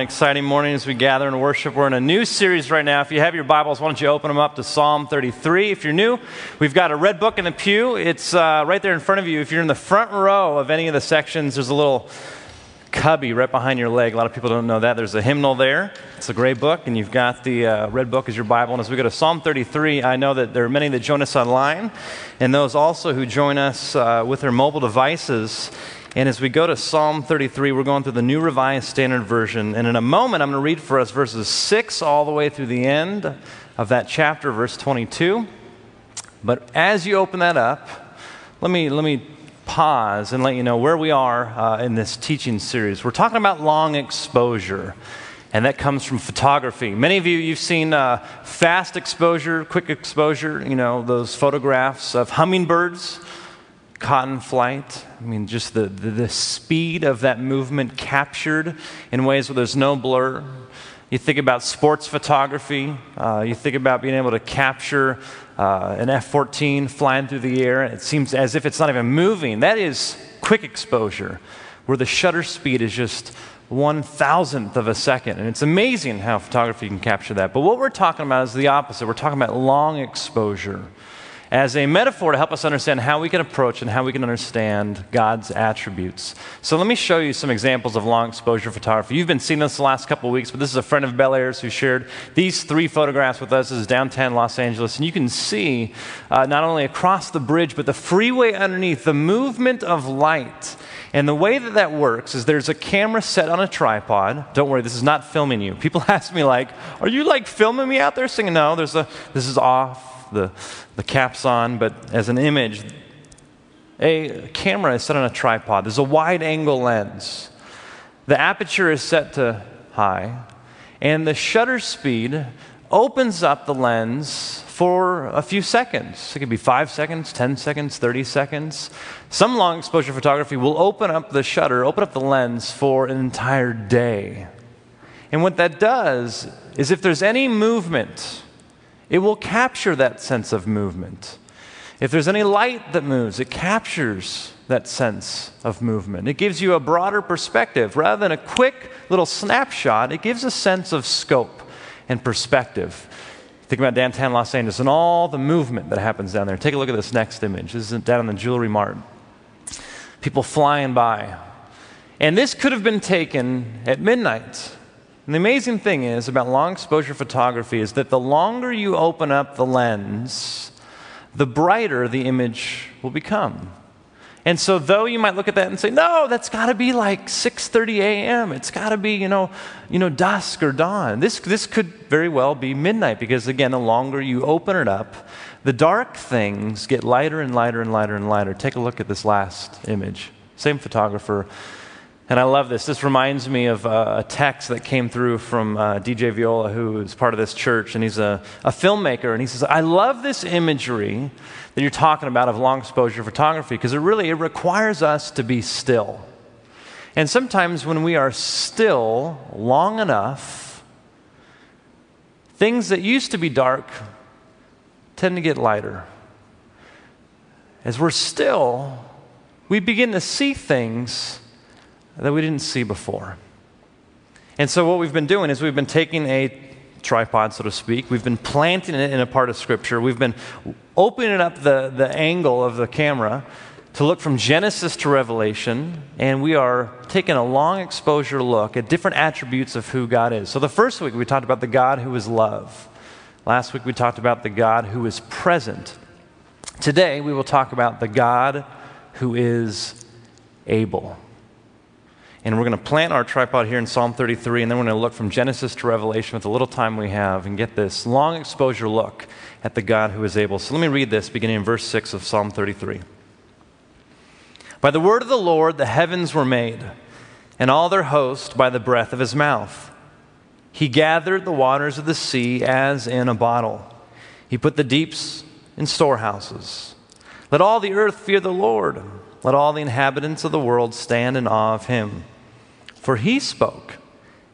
an exciting morning as we gather and worship. We're in a new series right now. If you have your Bibles, why don't you open them up to Psalm 33? If you're new, we've got a red book in the pew. It's uh, right there in front of you. If you're in the front row of any of the sections, there's a little cubby right behind your leg. A lot of people don't know that. There's a hymnal there. It's a gray book, and you've got the uh, red book as your Bible. And as we go to Psalm 33, I know that there are many that join us online, and those also who join us uh, with their mobile devices. And as we go to Psalm 33, we're going through the New Revised Standard Version. And in a moment, I'm going to read for us verses 6 all the way through the end of that chapter, verse 22. But as you open that up, let me, let me pause and let you know where we are uh, in this teaching series. We're talking about long exposure, and that comes from photography. Many of you, you've seen uh, fast exposure, quick exposure, you know, those photographs of hummingbirds in flight. I mean, just the, the, the, speed of that movement captured in ways where there's no blur. You think about sports photography, uh, you think about being able to capture uh, an F 14 flying through the air, and it seems as if it's not even moving. That is quick exposure, where the shutter speed is just one thousandth of a second. And it's amazing how photography can capture that. But what we're talking about is the opposite. We're talking about long exposure as a metaphor to help us understand how we can approach and how we can understand God's attributes. So let me show you some examples of long exposure photography. You've been seeing this the last couple of weeks, but this is a friend of Bel Air's who shared these three photographs with us. This is downtown Los Angeles, and you can see uh, not only across the bridge, but the freeway underneath, the movement of light. And the way that that works is there's a camera set on a tripod. Don't worry, this is not filming you. People ask me like, "Are you like filming me out there singing?" No, there's a this is off the, the caps on, but as an image, a camera is set on a tripod. There's a wide angle lens. The aperture is set to high, and the shutter speed opens up the lens for a few seconds. It could be five seconds, 10 seconds, 30 seconds. Some long exposure photography will open up the shutter, open up the lens for an entire day. And what that does is if there's any movement, it will capture that sense of movement. If there's any light that moves, it captures that sense of movement. It gives you a broader perspective. Rather than a quick little snapshot, it gives a sense of scope and perspective. Think about downtown Los Angeles and all the movement that happens down there. Take a look at this next image. This is down in the Jewelry Mart. People flying by. And this could have been taken at midnight and the amazing thing is about long exposure photography is that the longer you open up the lens, the brighter the image will become. And so though you might look at that and say, "No, that's got to be like 6:30 a.m. It's got to be, you know, you know, dusk or dawn." This this could very well be midnight because again, the longer you open it up, the dark things get lighter and lighter and lighter and lighter. Take a look at this last image. Same photographer and I love this. This reminds me of uh, a text that came through from uh, DJ Viola, who is part of this church, and he's a, a filmmaker. And he says, I love this imagery that you're talking about of long exposure photography because it really it requires us to be still. And sometimes when we are still long enough, things that used to be dark tend to get lighter. As we're still, we begin to see things that we didn't see before. And so, what we've been doing is we've been taking a tripod, so to speak, we've been planting it in a part of Scripture, we've been opening up the, the angle of the camera to look from Genesis to Revelation, and we are taking a long exposure look at different attributes of who God is. So, the first week we talked about the God who is love. Last week we talked about the God who is present. Today we will talk about the God who is able. And we're going to plant our tripod here in Psalm 33, and then we're going to look from Genesis to Revelation with the little time we have and get this long exposure look at the God who is able. So let me read this beginning in verse 6 of Psalm 33. By the word of the Lord the heavens were made, and all their host by the breath of his mouth. He gathered the waters of the sea as in a bottle. He put the deeps in storehouses. Let all the earth fear the Lord. Let all the inhabitants of the world stand in awe of him. For he spoke,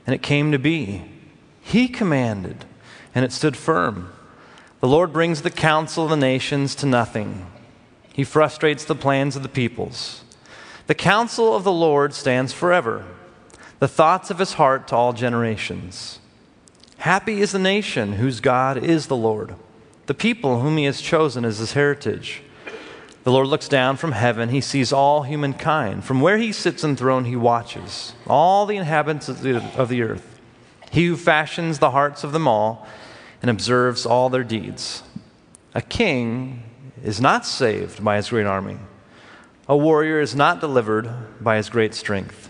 and it came to be. He commanded, and it stood firm. The Lord brings the counsel of the nations to nothing, he frustrates the plans of the peoples. The counsel of the Lord stands forever, the thoughts of his heart to all generations. Happy is the nation whose God is the Lord, the people whom he has chosen as his heritage. The Lord looks down from heaven. He sees all humankind. From where he sits enthroned, he watches all the inhabitants of the earth. He who fashions the hearts of them all and observes all their deeds. A king is not saved by his great army, a warrior is not delivered by his great strength.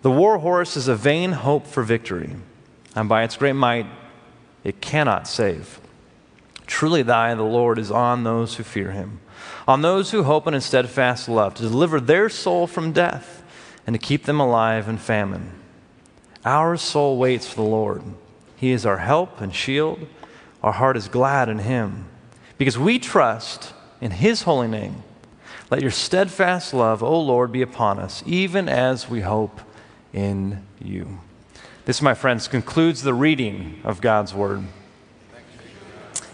The war horse is a vain hope for victory, and by its great might, it cannot save. Truly, thy, the Lord, is on those who fear him on those who hope in his steadfast love, to deliver their soul from death and to keep them alive in famine. Our soul waits for the Lord. He is our help and shield. Our heart is glad in him because we trust in his holy name. Let your steadfast love, O Lord, be upon us, even as we hope in you. This, my friends, concludes the reading of God's word.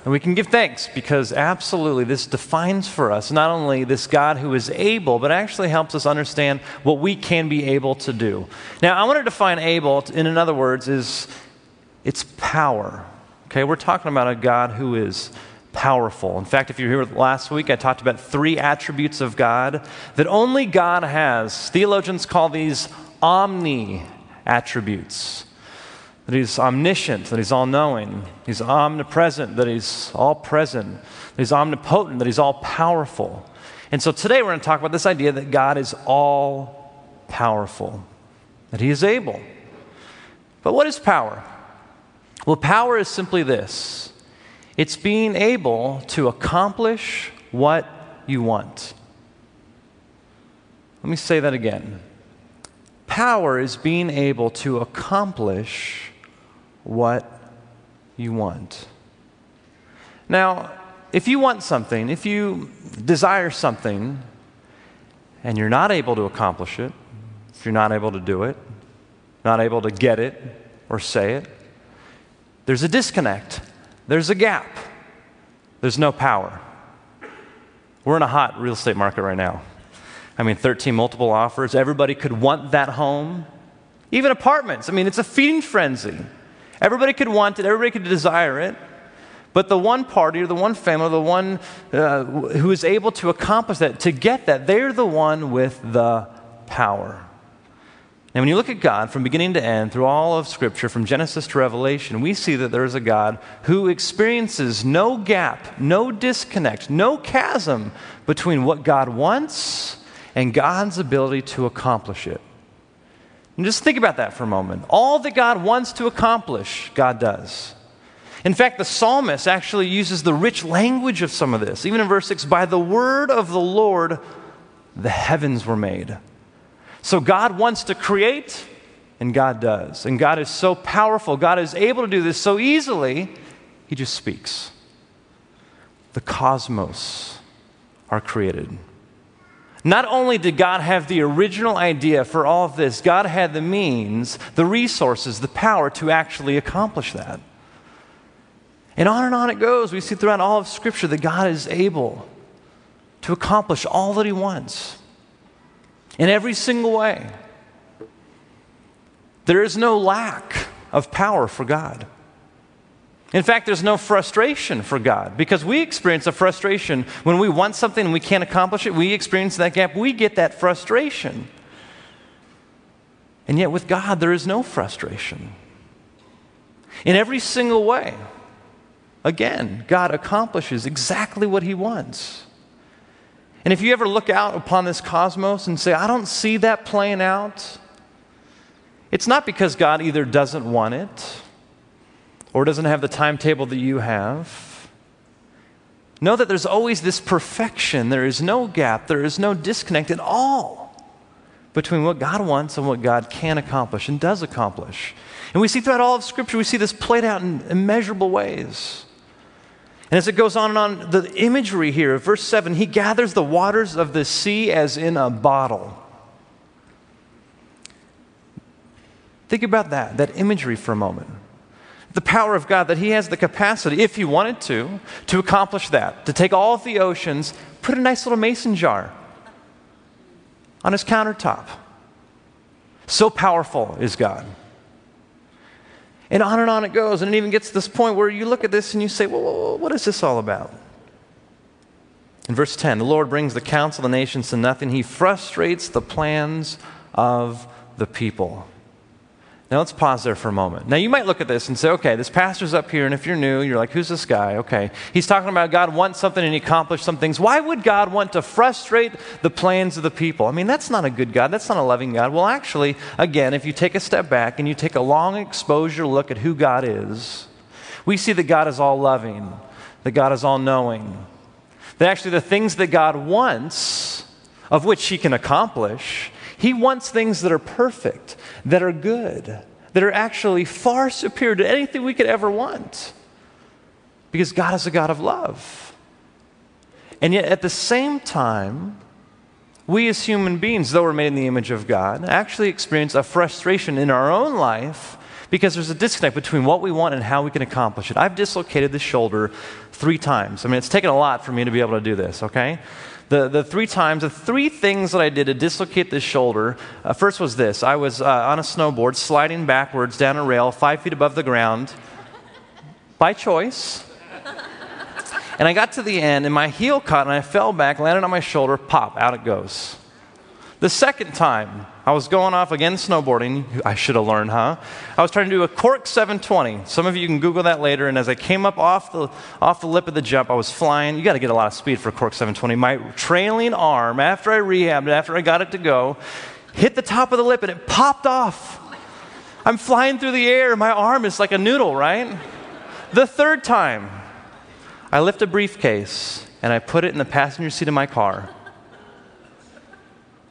And we can give thanks because absolutely this defines for us not only this God who is able, but actually helps us understand what we can be able to do. Now, I want to define able, in other words, is its power. Okay, we're talking about a God who is powerful. In fact, if you were here last week, I talked about three attributes of God that only God has. Theologians call these omni attributes that he's omniscient, that he's all knowing, he's omnipresent, that he's all present, that he's omnipotent, that he's all powerful. And so today we're going to talk about this idea that God is all powerful, that he is able. But what is power? Well, power is simply this it's being able to accomplish what you want. Let me say that again. Power is being able to accomplish what you want. Now, if you want something, if you desire something, and you're not able to accomplish it, if you're not able to do it, not able to get it or say it, there's a disconnect, there's a gap, there's no power. We're in a hot real estate market right now. I mean, 13 multiple offers. Everybody could want that home. Even apartments. I mean, it's a feeding frenzy. Everybody could want it, everybody could desire it. But the one party or the one family, the one uh, who is able to accomplish that, to get that, they're the one with the power. And when you look at God from beginning to end, through all of Scripture, from Genesis to Revelation, we see that there is a God who experiences no gap, no disconnect, no chasm between what God wants and God's ability to accomplish it. And just think about that for a moment. All that God wants to accomplish, God does. In fact, the psalmist actually uses the rich language of some of this. Even in verse 6, by the word of the Lord, the heavens were made. So God wants to create, and God does. And God is so powerful, God is able to do this so easily, He just speaks. The cosmos are created. Not only did God have the original idea for all of this, God had the means, the resources, the power to actually accomplish that. And on and on it goes. We see throughout all of Scripture that God is able to accomplish all that He wants in every single way. There is no lack of power for God. In fact, there's no frustration for God because we experience a frustration when we want something and we can't accomplish it. We experience that gap. We get that frustration. And yet, with God, there is no frustration. In every single way, again, God accomplishes exactly what He wants. And if you ever look out upon this cosmos and say, I don't see that playing out, it's not because God either doesn't want it or doesn't have the timetable that you have. Know that there's always this perfection. There is no gap, there is no disconnect at all between what God wants and what God can accomplish and does accomplish. And we see throughout all of Scripture, we see this played out in immeasurable ways. And as it goes on and on, the imagery here, verse 7, he gathers the waters of the sea as in a bottle. Think about that, that imagery for a moment the power of God, that He has the capacity, if He wanted to, to accomplish that, to take all of the oceans, put a nice little mason jar on His countertop, So powerful is God. And on and on it goes. And it even gets to this point where you look at this and you say, well, what is this all about? In verse 10, the Lord brings the counsel of the nations to nothing. He frustrates the plans of the people. Now let's pause there for a moment. Now you might look at this and say, okay, this pastor's up here, and if you're new, you're like, who's this guy? Okay. He's talking about God wants something and he accomplished some things. Why would God want to frustrate the plans of the people? I mean, that's not a good God. That's not a loving God. Well, actually, again, if you take a step back and you take a long exposure look at who God is, we see that God is all loving, that God is all knowing, that actually the things that God wants, of which he can accomplish, he wants things that are perfect, that are good, that are actually far superior to anything we could ever want. Because God is a God of love. And yet, at the same time, we as human beings, though we're made in the image of God, actually experience a frustration in our own life because there's a disconnect between what we want and how we can accomplish it. I've dislocated the shoulder three times. I mean, it's taken a lot for me to be able to do this, okay? The, the three times, the three things that I did to dislocate this shoulder. Uh, first was this I was uh, on a snowboard sliding backwards down a rail five feet above the ground by choice. And I got to the end, and my heel caught, and I fell back, landed on my shoulder, pop, out it goes. The second time, I was going off again snowboarding. I should have learned, huh? I was trying to do a cork 720. Some of you can Google that later. And as I came up off the, off the lip of the jump, I was flying. You got to get a lot of speed for a cork 720. My trailing arm, after I rehabbed it, after I got it to go, hit the top of the lip and it popped off. I'm flying through the air. My arm is like a noodle, right? The third time, I lift a briefcase and I put it in the passenger seat of my car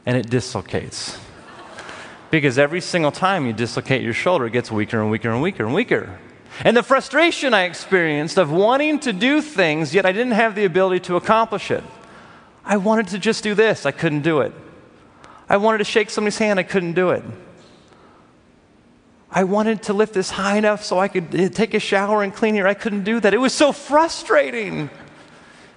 and it dislocates. Because every single time you dislocate your shoulder, it gets weaker and weaker and weaker and weaker. And the frustration I experienced of wanting to do things, yet I didn't have the ability to accomplish it. I wanted to just do this, I couldn't do it. I wanted to shake somebody's hand, I couldn't do it. I wanted to lift this high enough so I could eh, take a shower and clean here. I couldn't do that. It was so frustrating.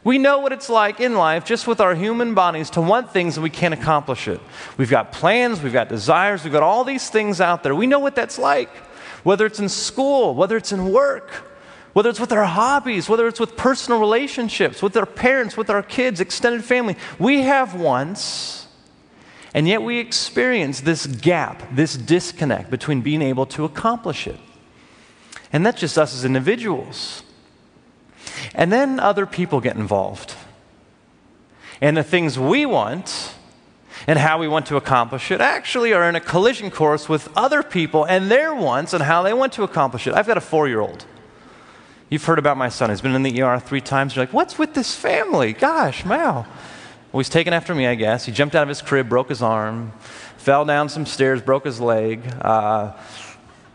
We know what it's like in life, just with our human bodies, to want things and we can't accomplish it. We've got plans, we've got desires, we've got all these things out there. We know what that's like, whether it's in school, whether it's in work, whether it's with our hobbies, whether it's with personal relationships, with our parents, with our kids, extended family. We have wants, and yet we experience this gap, this disconnect between being able to accomplish it. And that's just us as individuals. And then other people get involved. And the things we want and how we want to accomplish it actually are in a collision course with other people and their wants and how they want to accomplish it. I've got a four year old. You've heard about my son. He's been in the ER three times. You're like, what's with this family? Gosh, wow. Well, he's taken after me, I guess. He jumped out of his crib, broke his arm, fell down some stairs, broke his leg. Uh,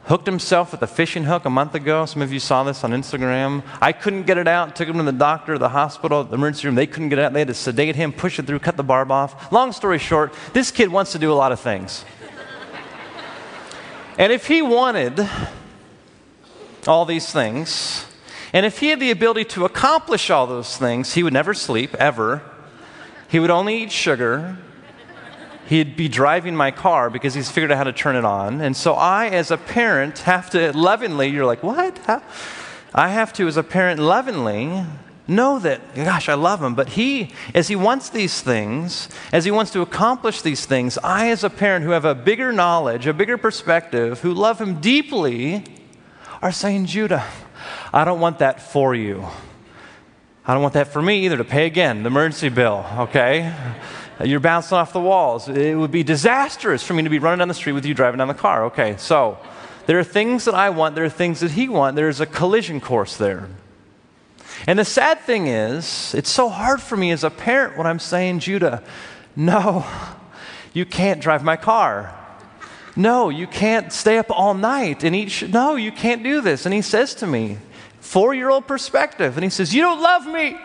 hooked himself with a fishing hook a month ago. Some of you saw this on Instagram. I couldn't get it out. Took him to the doctor, the hospital, the emergency room. They couldn't get it out. They had to sedate him, push it through, cut the barb off. Long story short, this kid wants to do a lot of things. and if he wanted all these things, and if he had the ability to accomplish all those things, he would never sleep, ever. He would only eat sugar he'd be driving my car because he's figured out how to turn it on. And so I, as a parent, have to lovingly, you're like, what? How? I have to, as a parent, lovingly know that, gosh, I love him. But he, as he wants these things, as he wants to accomplish these things, I, as a parent who have a bigger knowledge, a bigger perspective, who love him deeply, are saying, Judah, I don't want that for you. I don't want that for me either to pay again the emergency bill, okay? Uh, you're bouncing off the walls. It would be disastrous for me to be running down the street with you driving down the car. Okay, so there are things that I want, there are things that he wants. There's a collision course there. And the sad thing is, it's so hard for me as a parent when I'm saying, Judah, no, you can't drive my car. No, you can't stay up all night and eat. Sh- no, you can't do this. And he says to me, four year old perspective, and he says, You don't love me.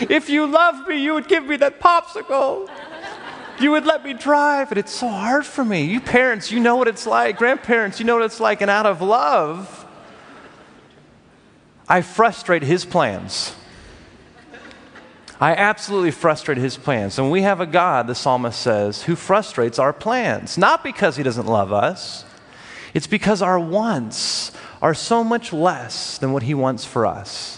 If you loved me, you would give me that popsicle. You would let me drive. And it's so hard for me. You parents, you know what it's like. Grandparents, you know what it's like. And out of love, I frustrate his plans. I absolutely frustrate his plans. And we have a God, the psalmist says, who frustrates our plans. Not because he doesn't love us, it's because our wants are so much less than what he wants for us.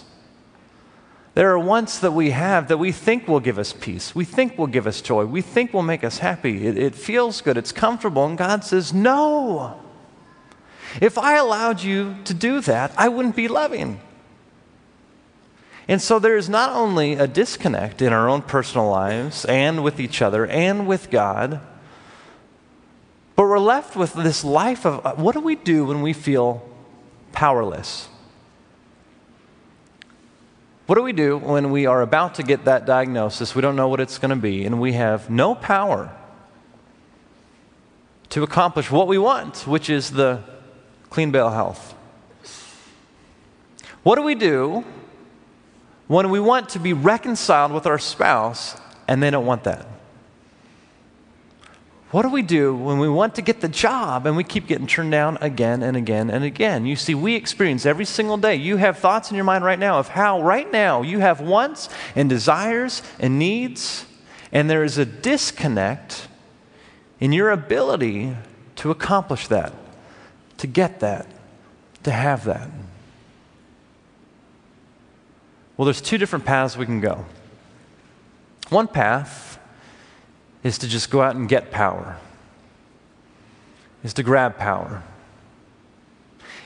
There are wants that we have that we think will give us peace. We think will give us joy. We think will make us happy. It, it feels good. It's comfortable. And God says, No. If I allowed you to do that, I wouldn't be loving. And so there is not only a disconnect in our own personal lives and with each other and with God, but we're left with this life of uh, what do we do when we feel powerless? What do we do when we are about to get that diagnosis? We don't know what it's going to be, and we have no power to accomplish what we want, which is the clean bill of health. What do we do when we want to be reconciled with our spouse and they don't want that? What do we do when we want to get the job and we keep getting turned down again and again and again? You see, we experience every single day. You have thoughts in your mind right now of how, right now, you have wants and desires and needs, and there is a disconnect in your ability to accomplish that, to get that, to have that. Well, there's two different paths we can go. One path is to just go out and get power, is to grab power,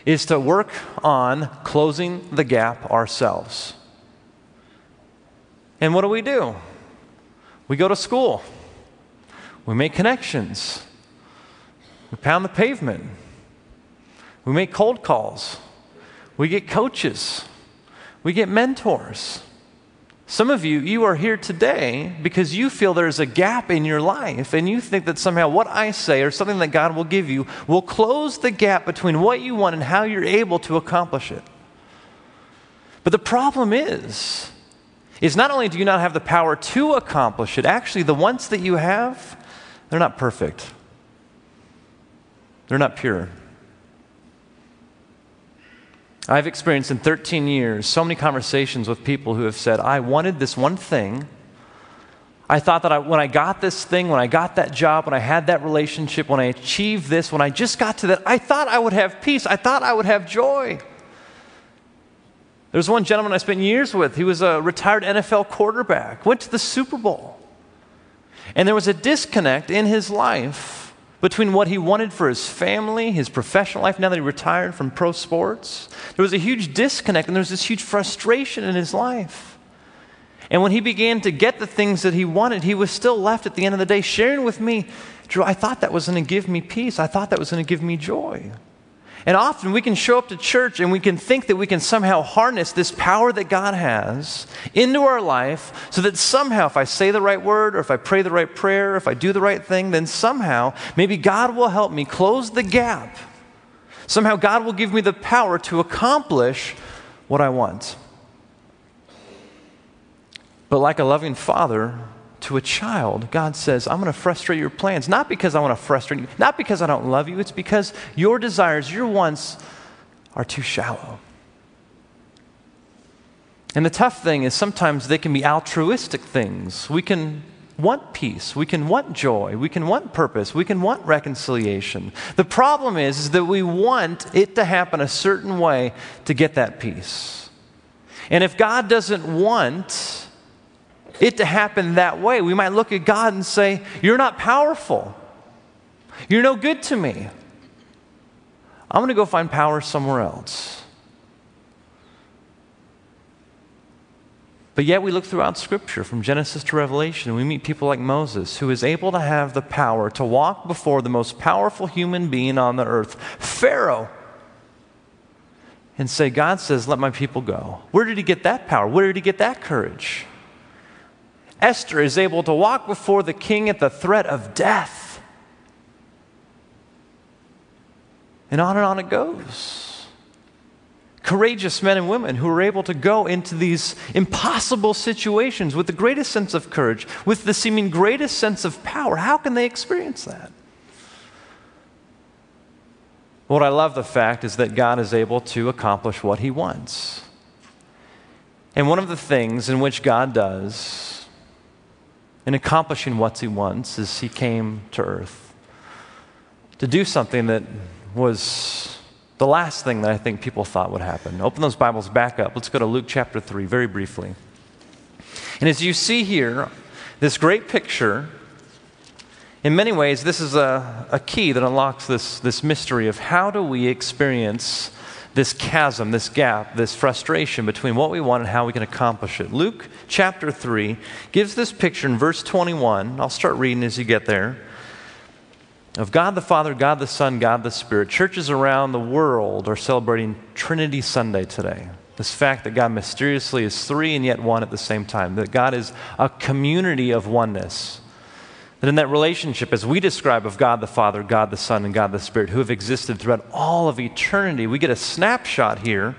is to work on closing the gap ourselves. And what do we do? We go to school, we make connections, we pound the pavement, we make cold calls, we get coaches, we get mentors. Some of you, you are here today because you feel there's a gap in your life and you think that somehow what I say or something that God will give you will close the gap between what you want and how you're able to accomplish it. But the problem is, is not only do you not have the power to accomplish it, actually, the ones that you have, they're not perfect. They're not pure. I've experienced in 13 years so many conversations with people who have said, I wanted this one thing. I thought that I, when I got this thing, when I got that job, when I had that relationship, when I achieved this, when I just got to that, I thought I would have peace. I thought I would have joy. There's one gentleman I spent years with. He was a retired NFL quarterback, went to the Super Bowl. And there was a disconnect in his life between what he wanted for his family, his professional life, now that he retired from pro sports. There was a huge disconnect, and there was this huge frustration in his life. And when he began to get the things that he wanted, he was still left at the end of the day sharing with me, Drew, I thought that was going to give me peace. I thought that was going to give me joy. And often we can show up to church and we can think that we can somehow harness this power that God has into our life so that somehow, if I say the right word or if I pray the right prayer, or if I do the right thing, then somehow maybe God will help me close the gap. Somehow God will give me the power to accomplish what I want. But like a loving father, to a child, God says, I'm going to frustrate your plans. Not because I want to frustrate you, not because I don't love you, it's because your desires, your wants, are too shallow. And the tough thing is sometimes they can be altruistic things. We can want peace, we can want joy, we can want purpose, we can want reconciliation. The problem is, is that we want it to happen a certain way to get that peace. And if God doesn't want it to happen that way. We might look at God and say, You're not powerful. You're no good to me. I'm going to go find power somewhere else. But yet, we look throughout Scripture from Genesis to Revelation, and we meet people like Moses, who is able to have the power to walk before the most powerful human being on the earth, Pharaoh, and say, God says, Let my people go. Where did he get that power? Where did he get that courage? Esther is able to walk before the king at the threat of death. And on and on it goes. Courageous men and women who are able to go into these impossible situations with the greatest sense of courage, with the seeming greatest sense of power. How can they experience that? What I love the fact is that God is able to accomplish what he wants. And one of the things in which God does in accomplishing what he wants is he came to earth to do something that was the last thing that I think people thought would happen. Open those Bibles back up. Let's go to Luke chapter 3 very briefly. And as you see here, this great picture, in many ways, this is a, a key that unlocks this, this mystery of how do we experience this chasm, this gap, this frustration between what we want and how we can accomplish it. Luke chapter 3 gives this picture in verse 21. I'll start reading as you get there. Of God the Father, God the Son, God the Spirit. Churches around the world are celebrating Trinity Sunday today. This fact that God mysteriously is three and yet one at the same time, that God is a community of oneness. That in that relationship, as we describe of God the Father, God the Son, and God the Spirit, who have existed throughout all of eternity, we get a snapshot here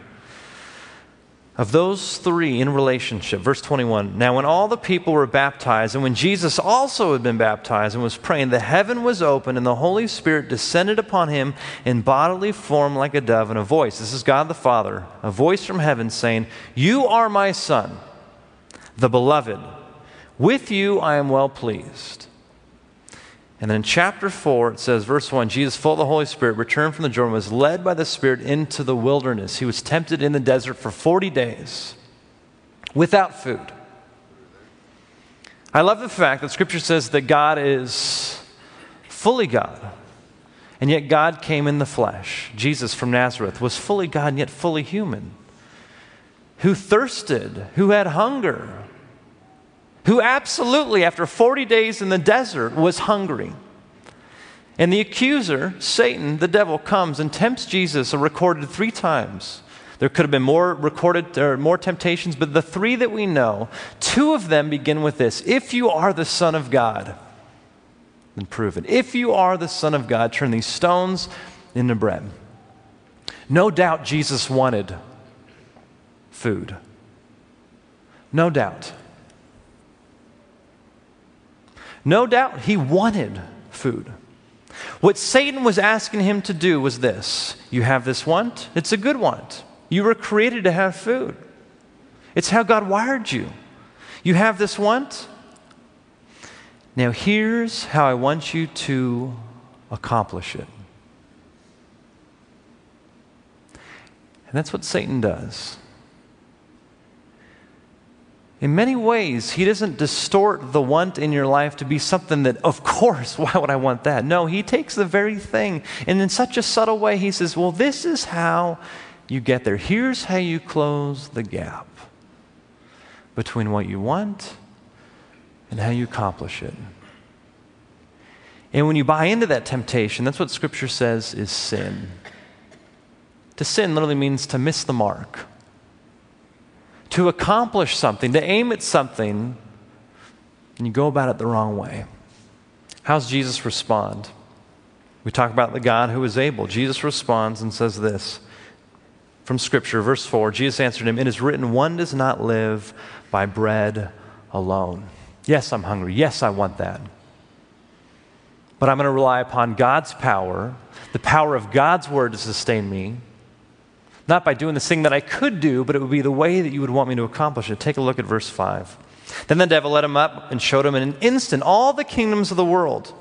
of those three in relationship. Verse 21 Now, when all the people were baptized, and when Jesus also had been baptized and was praying, the heaven was opened, and the Holy Spirit descended upon him in bodily form like a dove, and a voice. This is God the Father, a voice from heaven saying, You are my Son, the beloved. With you I am well pleased. And then in chapter 4, it says, verse 1 Jesus, full of the Holy Spirit, returned from the Jordan, was led by the Spirit into the wilderness. He was tempted in the desert for 40 days without food. I love the fact that Scripture says that God is fully God, and yet God came in the flesh. Jesus from Nazareth was fully God and yet fully human, who thirsted, who had hunger, who absolutely, after 40 days in the desert, was hungry. And the accuser, Satan, the devil, comes and tempts Jesus, are recorded three times. There could have been more recorded or more temptations, but the three that we know, two of them begin with this If you are the Son of God, then prove it. If you are the Son of God, turn these stones into bread. No doubt Jesus wanted food. No doubt. No doubt he wanted food. What Satan was asking him to do was this You have this want, it's a good want. You were created to have food, it's how God wired you. You have this want. Now, here's how I want you to accomplish it. And that's what Satan does. In many ways, he doesn't distort the want in your life to be something that, of course, why would I want that? No, he takes the very thing, and in such a subtle way, he says, Well, this is how you get there. Here's how you close the gap between what you want and how you accomplish it. And when you buy into that temptation, that's what Scripture says is sin. To sin literally means to miss the mark to accomplish something, to aim at something, and you go about it the wrong way. How's Jesus respond? We talk about the God who is able. Jesus responds and says this from Scripture, verse 4 Jesus answered him, It is written, one does not live by bread alone. Yes, I'm hungry. Yes, I want that. But I'm going to rely upon God's power, the power of God's word to sustain me, not by doing this thing that I could do, but it would be the way that you would want me to accomplish it. Take a look at verse 5. Then the devil led him up and showed him in an instant all the kingdoms of the world.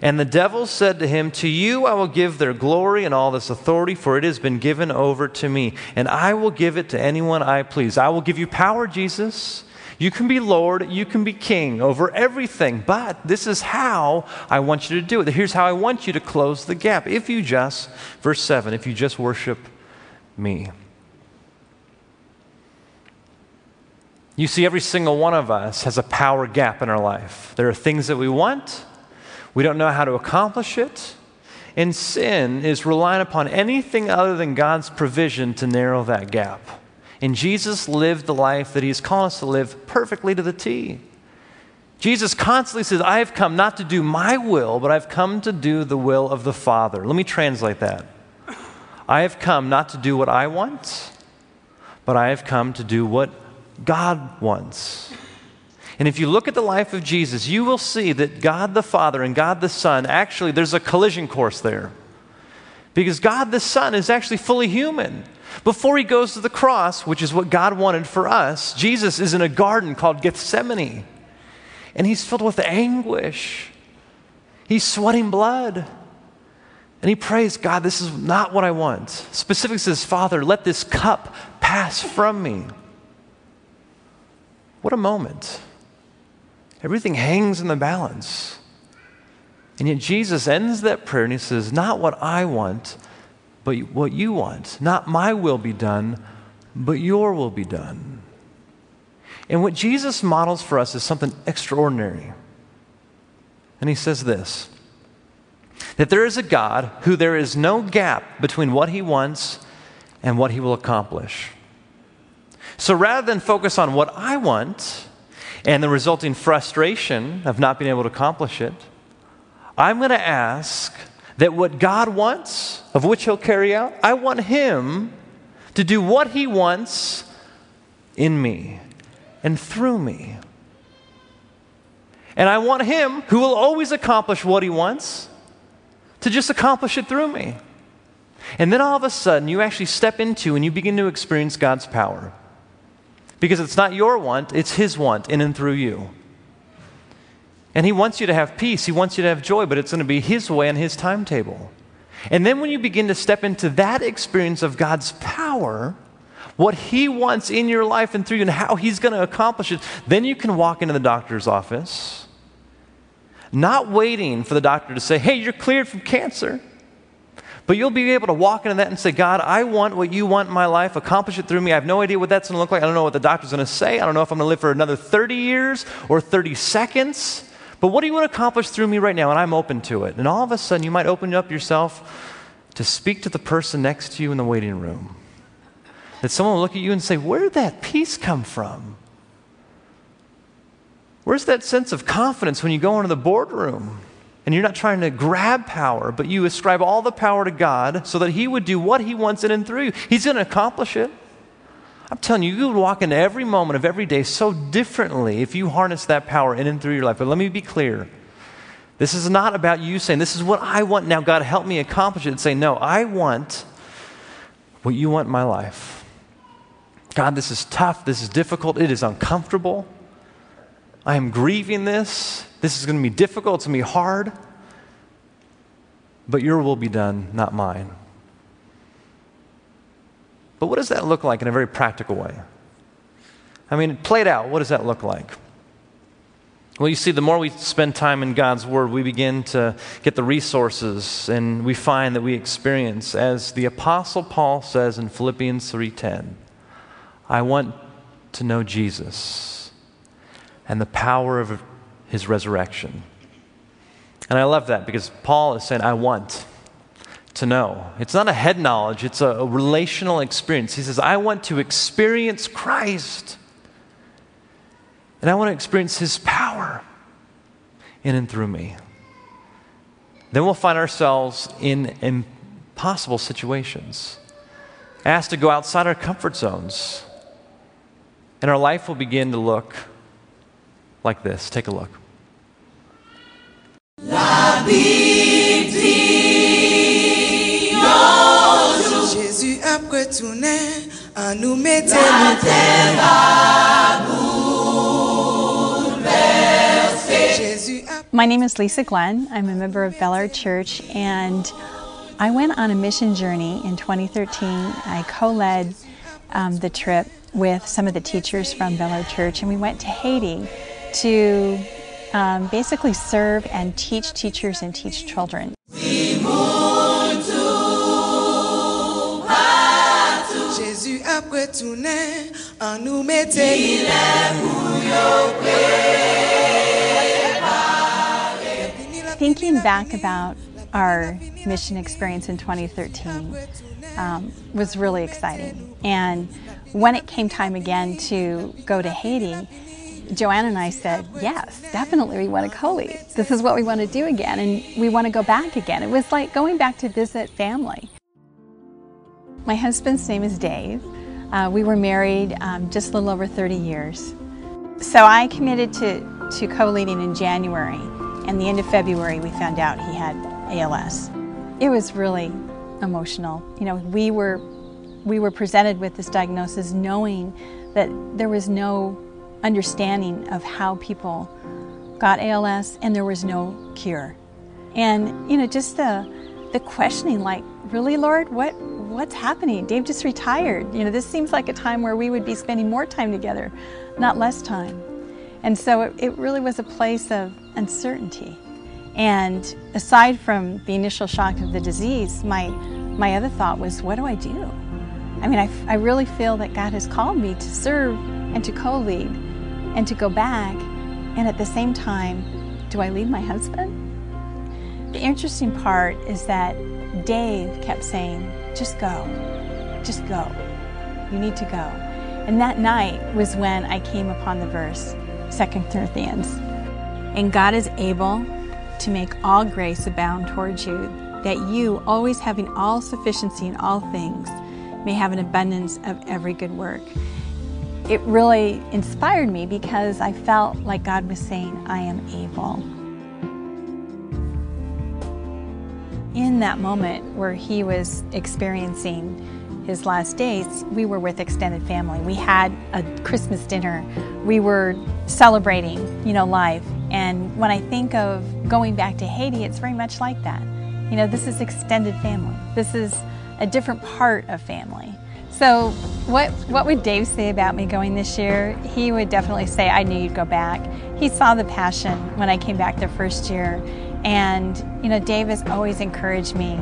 And the devil said to him, To you I will give their glory and all this authority, for it has been given over to me, and I will give it to anyone I please. I will give you power, Jesus. You can be Lord, you can be King over everything, but this is how I want you to do it. Here's how I want you to close the gap. If you just, verse 7, if you just worship me. You see, every single one of us has a power gap in our life. There are things that we want, we don't know how to accomplish it, and sin is relying upon anything other than God's provision to narrow that gap. And Jesus lived the life that He's called us to live perfectly to the T. Jesus constantly says, I have come not to do my will, but I've come to do the will of the Father. Let me translate that. I have come not to do what I want, but I have come to do what God wants. And if you look at the life of Jesus, you will see that God the Father and God the Son actually, there's a collision course there. Because God the Son is actually fully human. Before he goes to the cross, which is what God wanted for us, Jesus is in a garden called Gethsemane. And he's filled with anguish. He's sweating blood. And he prays, God, this is not what I want. Specifically says, Father, let this cup pass from me. What a moment. Everything hangs in the balance. And yet Jesus ends that prayer and he says, Not what I want, but what you want. Not my will be done, but your will be done. And what Jesus models for us is something extraordinary. And he says this that there is a God who there is no gap between what he wants and what he will accomplish. So rather than focus on what I want and the resulting frustration of not being able to accomplish it, I'm going to ask that what God wants, of which He'll carry out, I want Him to do what He wants in me and through me. And I want Him, who will always accomplish what He wants, to just accomplish it through me. And then all of a sudden, you actually step into and you begin to experience God's power. Because it's not your want, it's His want in and through you. And He wants you to have peace, He wants you to have joy, but it's going to be His way and His timetable. And then when you begin to step into that experience of God's power, what He wants in your life and through you, and how He's going to accomplish it, then you can walk into the doctor's office, not waiting for the doctor to say, hey, you're cleared from cancer. But you'll be able to walk into that and say, God, I want what you want in my life. Accomplish it through me. I have no idea what that's going to look like. I don't know what the doctor's going to say. I don't know if I'm going to live for another 30 years or 30 seconds. But what do you want to accomplish through me right now? And I'm open to it. And all of a sudden, you might open up yourself to speak to the person next to you in the waiting room. That someone will look at you and say, Where did that peace come from? Where's that sense of confidence when you go into the boardroom and you're not trying to grab power, but you ascribe all the power to God so that He would do what He wants in and through you? He's going to accomplish it. I'm telling you, you would walk into every moment of every day so differently if you harness that power in and through your life. But let me be clear. This is not about you saying, This is what I want now. God, help me accomplish it. And say, No, I want what you want in my life. God, this is tough. This is difficult. It is uncomfortable. I am grieving this. This is going to be difficult. It's going to be hard. But your will be done, not mine. But what does that look like in a very practical way? I mean, played out, what does that look like? Well, you see, the more we spend time in God's Word, we begin to get the resources, and we find that we experience, as the Apostle Paul says in Philippians 3:10, I want to know Jesus and the power of his resurrection. And I love that because Paul is saying, I want to know. It's not a head knowledge, it's a, relational experience. He says, I want to experience Christ. And I want to experience his power in and through me. Then we'll find ourselves in impossible situations, asked to go outside our comfort zones. And our life will begin to look like this. Take a look. La Jésus après à nous mettre My name is Lisa Glenn. I'm a member of Bel Air Church, and I went on a mission journey in 2013. I co led um, the trip with some of the teachers from Bel Air Church, and we went to Haiti to um, basically serve and teach teachers and teach children. Thinking back about our mission experience in 2013 um, was really exciting. And when it came time again to go to Haiti, Joanne and I said, yes, definitely we want to co-lead. This is what we want to do again, and we want to go back again. It was like going back to visit family. My husband's name is Dave. Uh, we were married um, just a little over 30 years. So I committed to, to co-leading in January, and the end of February we found out he had ALS. It was really emotional. You know, we were we were presented with this diagnosis knowing that there was no understanding of how people got ALS and there was no cure. And you know, just the the questioning like, really Lord, what what's happening? Dave just retired. You know, this seems like a time where we would be spending more time together, not less time. And so it, it really was a place of uncertainty. And aside from the initial shock of the disease, my my other thought was, what do I do? I mean, I, I really feel that God has called me to serve and to co lead and to go back. And at the same time, do I leave my husband? The interesting part is that Dave kept saying, just go, just go. You need to go. And that night was when I came upon the verse, 2 Corinthians. And God is able to make all grace abound towards you, that you, always having all sufficiency in all things, may have an abundance of every good work. It really inspired me because I felt like God was saying, I am able. In that moment where he was experiencing his last days, we were with extended family. We had a Christmas dinner. We were celebrating, you know, life. And when I think of going back to Haiti, it's very much like that. You know, this is extended family. This is a different part of family. So, what what would Dave say about me going this year? He would definitely say I knew you'd go back. He saw the passion when I came back the first year, and you know, Dave has always encouraged me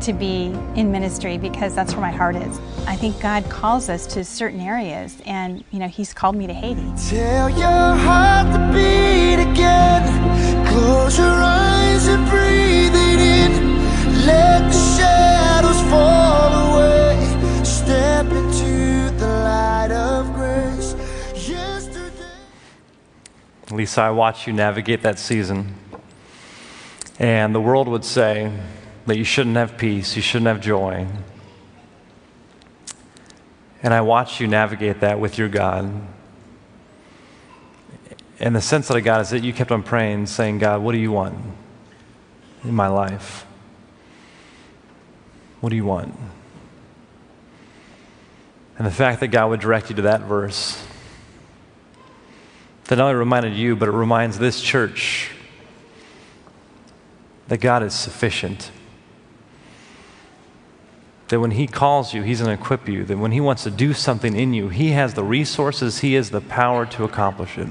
to be in ministry because that's where my heart is. I think God calls us to certain areas, and you know, He's called me to Haiti. Tell your heart to beat again. Close your eyes and breathe it in. Let the Lisa, I watched you navigate that season. And the world would say that you shouldn't have peace, you shouldn't have joy. And I watched you navigate that with your God. And the sense that I got is that you kept on praying, saying, God, what do you want in my life? What do you want? And the fact that God would direct you to that verse, that not only reminded you, but it reminds this church that God is sufficient. That when He calls you, He's going to equip you. That when He wants to do something in you, He has the resources, He has the power to accomplish it.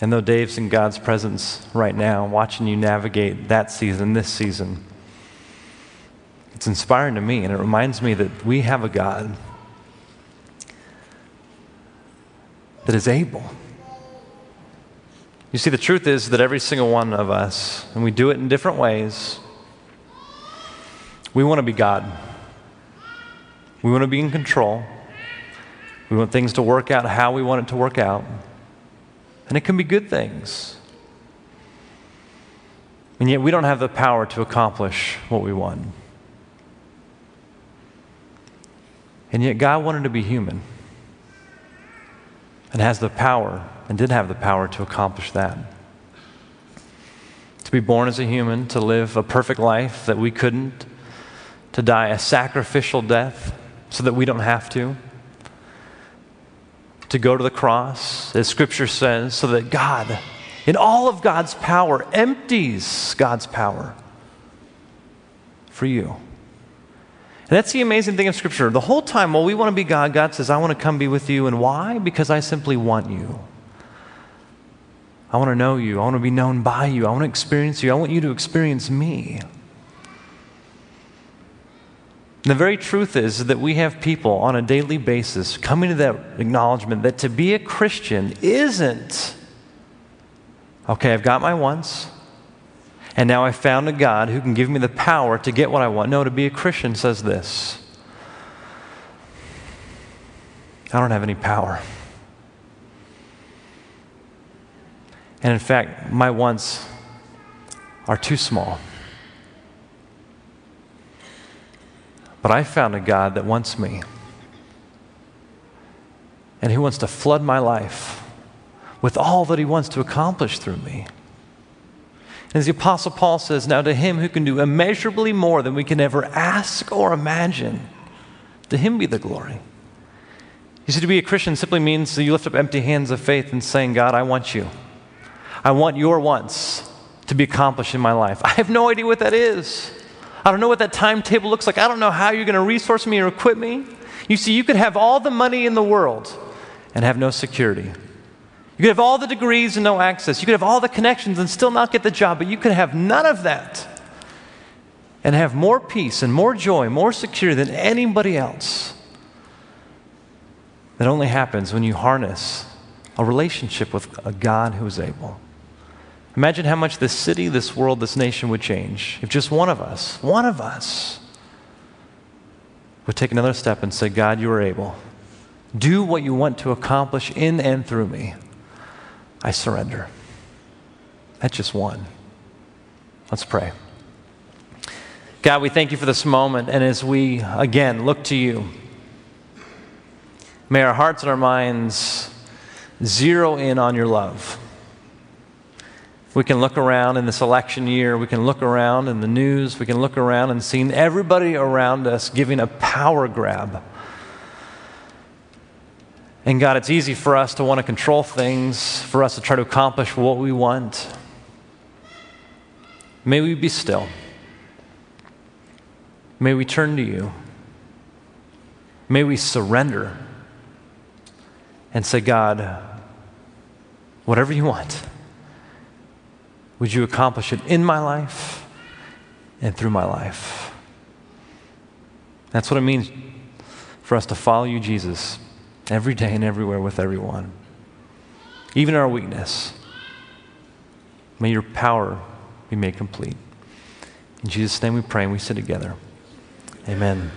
And though Dave's in God's presence right now, watching you navigate that season, this season, it's inspiring to me, and it reminds me that we have a God that is able. You see, the truth is that every single one of us, and we do it in different ways, we want to be God. We want to be in control. We want things to work out how we want it to work out. And it can be good things. And yet we don't have the power to accomplish what we want. And yet God wanted to be human and has the power and did have the power to accomplish that. To be born as a human, to live a perfect life that we couldn't, to die a sacrificial death so that we don't have to, to go to the cross, as Scripture says, so that God, in all of God's power, empties God's power for you. And that's the amazing thing of Scripture. The whole time, while we want to be God, God says, I want to come be with you. And why? Because I simply want you. I want to know you. I want to be known by you. I want to experience you. I want you to experience me. And the very truth is that we have people on a daily basis coming to that acknowledgement that to be a Christian isn't, okay, I've got my wants, and now I found a God who can give me the power to get what I want. No, to be a Christian says this I don't have any power. And in fact, my wants are too small. But I found a God that wants me. And He wants to flood my life with all that He wants to accomplish through me. As the Apostle Paul says, now to Him who can do immeasurably more than we can ever ask or imagine, To Him be the glory. You see, to be a Christian simply means that you lift up empty hands of faith and saying, God, I want you. I want your wants to be accomplished in my life. I have no idea what that is. I don't know what that timetable looks like. I don't know how you're going to resource me or equip me. You see, you could have all the money in the world and have no security. You could have all the degrees and no access. You could have all the connections and still not get the job, but you could have none of that and have more peace and more joy, more security than anybody else. That only happens when you harness a relationship with a God who is able. Imagine how much this city, this world, this nation would change if just one of us, one of us, would take another step and say, God, you are able. Do what you want to accomplish in and through me. I surrender. That's just one. Let's pray. God, we thank you for this moment. And as we again look to you, may our hearts and our minds zero in on your love. We can look around in this election year. We can look around in the news. We can look around and see everybody around us giving a power grab. And God, it's easy for us to want to control things, for us to try to accomplish what we want. May we be still. May we turn to you. May we surrender and say, God, whatever you want. Would you accomplish it in my life and through my life? That's what it means for us to follow you, Jesus, every day and everywhere with everyone, even our weakness. May your power be made complete. In Jesus' name we pray and we sit together. Amen.